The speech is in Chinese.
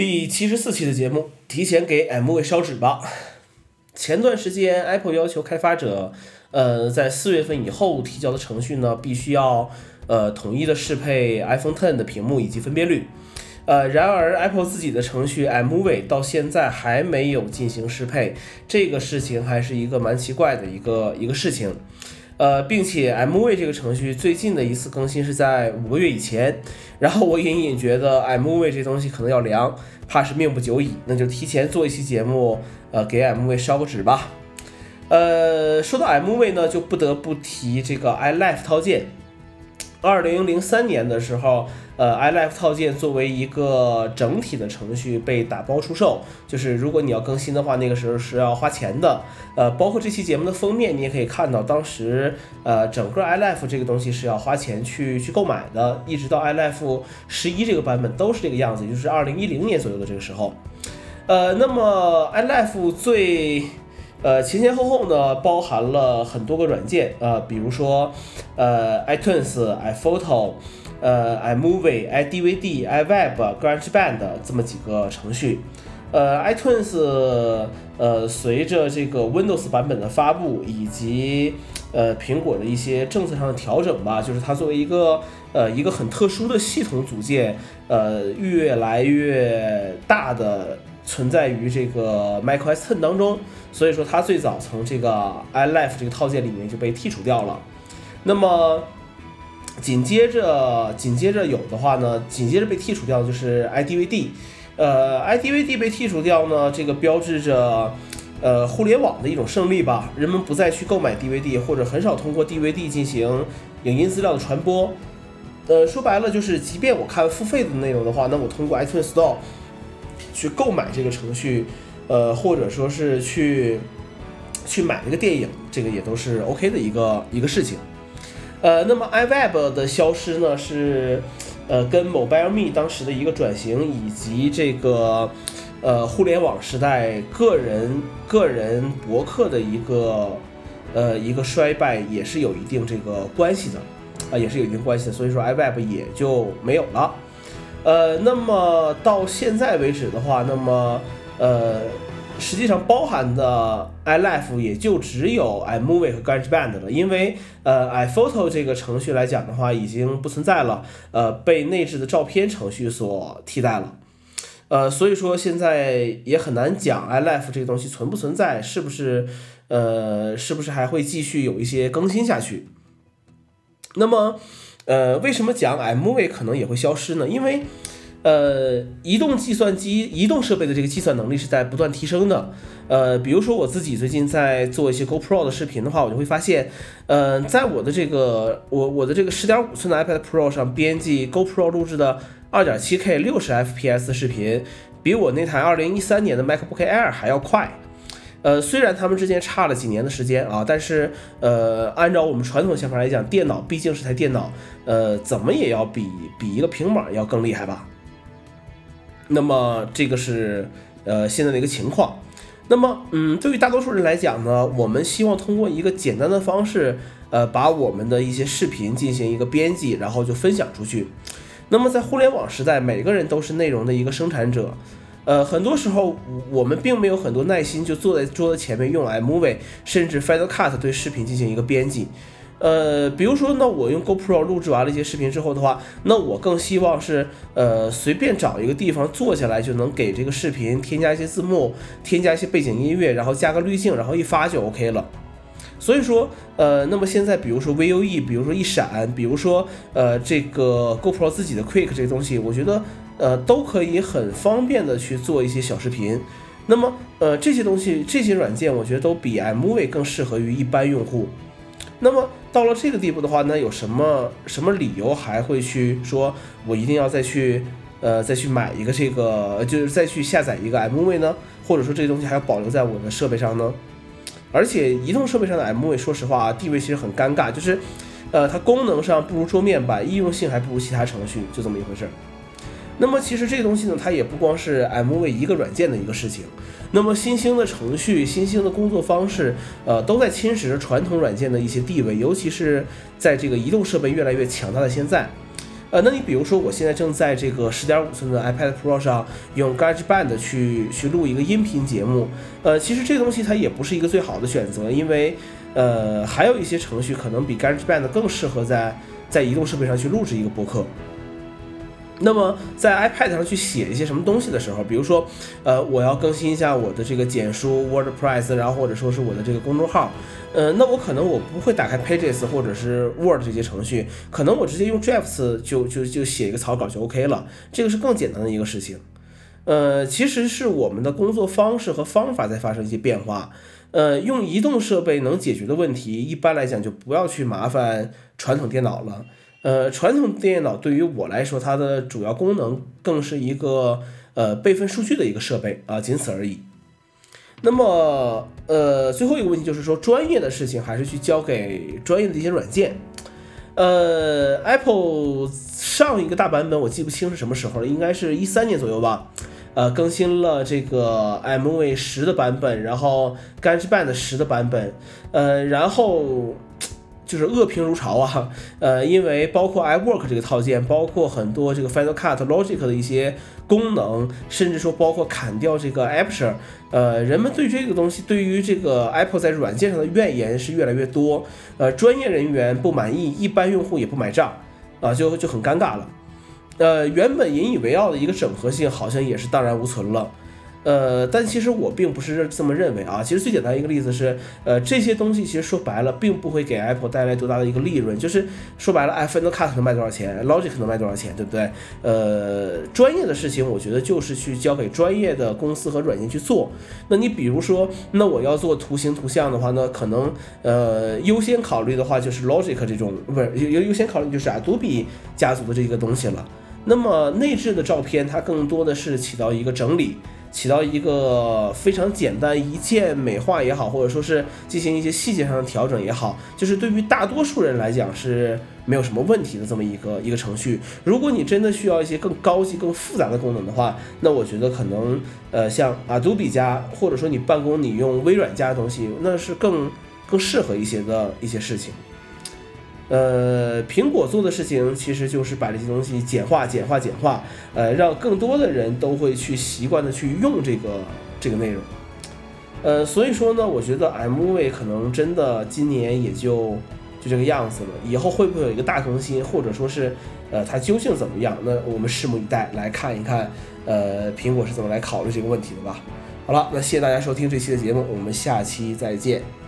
第七十四期的节目，提前给 MV 烧纸吧。前段时间，Apple 要求开发者，呃，在四月份以后提交的程序呢，必须要呃统一的适配 iPhone Ten 的屏幕以及分辨率。呃，然而 Apple 自己的程序 MV 到现在还没有进行适配，这个事情还是一个蛮奇怪的一个一个事情。呃，并且 MV 这个程序最近的一次更新是在五个月以前，然后我隐隐觉得 MV 这东西可能要凉，怕是命不久矣，那就提前做一期节目，呃，给 MV 烧个纸吧。呃，说到 MV 呢，就不得不提这个 iLife 套件。二零零三年的时候。呃，iLife 套件作为一个整体的程序被打包出售，就是如果你要更新的话，那个时候是要花钱的。呃，包括这期节目的封面，你也可以看到，当时呃，整个 iLife 这个东西是要花钱去去购买的，一直到 iLife 十一这个版本都是这个样子，就是二零一零年左右的这个时候。呃，那么 iLife 最呃前前后后呢，包含了很多个软件，呃，比如说呃 iTunes、iPhoto。呃，iMovie、iDVD、iWeb、GarageBand 这么几个程序，呃，iTunes 呃，随着这个 Windows 版本的发布以及呃苹果的一些政策上的调整吧，就是它作为一个呃一个很特殊的系统组件，呃，越来越大的存在于这个 macOS 10当中，所以说它最早从这个 iLife 这个套件里面就被剔除掉了，那么。紧接着，紧接着有的话呢，紧接着被剔除掉就是 iDVD，呃，iDVD 被剔除掉呢，这个标志着，呃，互联网的一种胜利吧。人们不再去购买 DVD，或者很少通过 DVD 进行影音资料的传播。呃，说白了就是，即便我看付费的内容的话，那我通过 iTunes Store 去购买这个程序，呃，或者说是去去买一个电影，这个也都是 OK 的一个一个事情。呃，那么 iWeb 的消失呢，是呃跟 MobileMe 当时的一个转型，以及这个呃互联网时代个人个人博客的一个呃一个衰败，也是有一定这个关系的啊，也是有一定关系的。所以说 iWeb 也就没有了。呃，那么到现在为止的话，那么呃。实际上包含的 iLife 也就只有 iMovie 和 GarageBand 了，因为呃 iPhoto 这个程序来讲的话已经不存在了，呃被内置的照片程序所替代了，呃所以说现在也很难讲 iLife 这个东西存不存在，是不是呃是不是还会继续有一些更新下去？那么呃为什么讲 M V 可能也会消失呢？因为呃，移动计算机、移动设备的这个计算能力是在不断提升的。呃，比如说我自己最近在做一些 GoPro 的视频的话，我就会发现，呃，在我的这个我我的这个十点五寸的 iPad Pro 上编辑 GoPro 录制的二点七 K 六十 FPS 视频，比我那台二零一三年的 MacBook Air 还要快。呃，虽然他们之间差了几年的时间啊，但是呃，按照我们传统想法来讲，电脑毕竟是台电脑，呃，怎么也要比比一个平板要更厉害吧。那么这个是呃现在的一个情况。那么嗯，对于大多数人来讲呢，我们希望通过一个简单的方式，呃，把我们的一些视频进行一个编辑，然后就分享出去。那么在互联网时代，每个人都是内容的一个生产者，呃，很多时候我们并没有很多耐心就坐在桌子前面用 iMovie 甚至 Final Cut 对视频进行一个编辑。呃，比如说，那我用 GoPro 录制完了一些视频之后的话，那我更希望是，呃，随便找一个地方坐下来就能给这个视频添加一些字幕，添加一些背景音乐，然后加个滤镜，然后一发就 OK 了。所以说，呃，那么现在比如说 VUE，比如说一闪，比如说呃这个 GoPro 自己的 Quick 这个东西，我觉得呃都可以很方便的去做一些小视频。那么呃这些东西，这些软件，我觉得都比 iMovie 更适合于一般用户。那么到了这个地步的话，那有什么什么理由还会去说，我一定要再去，呃，再去买一个这个，就是再去下载一个 MV 呢？或者说这些东西还要保留在我的设备上呢？而且移动设备上的 MV，说实话啊，地位其实很尴尬，就是，呃，它功能上不如桌面版，易用性还不如其他程序，就这么一回事儿。那么其实这个东西呢，它也不光是 MV 一个软件的一个事情。那么新兴的程序、新兴的工作方式，呃，都在侵蚀着传统软件的一些地位，尤其是在这个移动设备越来越强大的现在。呃，那你比如说，我现在正在这个十点五寸的 iPad Pro 上用 GarageBand 去去录一个音频节目，呃，其实这个东西它也不是一个最好的选择，因为呃，还有一些程序可能比 GarageBand 更适合在在移动设备上去录制一个播客。那么在 iPad 上去写一些什么东西的时候，比如说，呃，我要更新一下我的这个简书 WordPress，然后或者说是我的这个公众号，呃，那我可能我不会打开 Pages 或者是 Word 这些程序，可能我直接用 Drafts 就就就写一个草稿就 OK 了，这个是更简单的一个事情。呃，其实是我们的工作方式和方法在发生一些变化。呃，用移动设备能解决的问题，一般来讲就不要去麻烦传统电脑了。呃，传统电脑对于我来说，它的主要功能更是一个呃备份数据的一个设备啊，仅此而已。那么，呃，最后一个问题就是说，专业的事情还是去交给专业的一些软件。呃，Apple 上一个大版本我记不清是什么时候了，应该是一三年左右吧。呃，更新了这个 M V 十的版本，然后 GarageBand 十的版本，呃，然后。就是恶评如潮啊，呃，因为包括 iWork 这个套件，包括很多这个 Final Cut、Logic 的一些功能，甚至说包括砍掉这个 Aperture，呃，人们对这个东西，对于这个 Apple 在软件上的怨言是越来越多，呃，专业人员不满意，一般用户也不买账，啊，就就很尴尬了，呃，原本引以为傲的一个整合性，好像也是荡然无存了。呃，但其实我并不是这么认为啊。其实最简单一个例子是，呃，这些东西其实说白了，并不会给 Apple 带来多大的一个利润。就是说白了，iPhone Cut 能卖多少钱，Logic 能卖多少钱，对不对？呃，专业的事情，我觉得就是去交给专业的公司和软件去做。那你比如说，那我要做图形图像的话呢，可能呃优先考虑的话就是 Logic 这种，不是优优先考虑就是 Adobe 家族的这个东西了。那么内置的照片，它更多的是起到一个整理。起到一个非常简单一键美化也好，或者说是进行一些细节上的调整也好，就是对于大多数人来讲是没有什么问题的这么一个一个程序。如果你真的需要一些更高级、更复杂的功能的话，那我觉得可能呃像 Adobe 加，或者说你办公你用微软家的东西，那是更更适合一些的一些事情。呃，苹果做的事情其实就是把这些东西简化、简化、简化，呃，让更多的人都会去习惯的去用这个这个内容。呃，所以说呢，我觉得 MV 可能真的今年也就就这个样子了。以后会不会有一个大更新，或者说是呃它究竟怎么样？那我们拭目以待，来看一看呃苹果是怎么来考虑这个问题的吧。好了，那谢谢大家收听这期的节目，我们下期再见。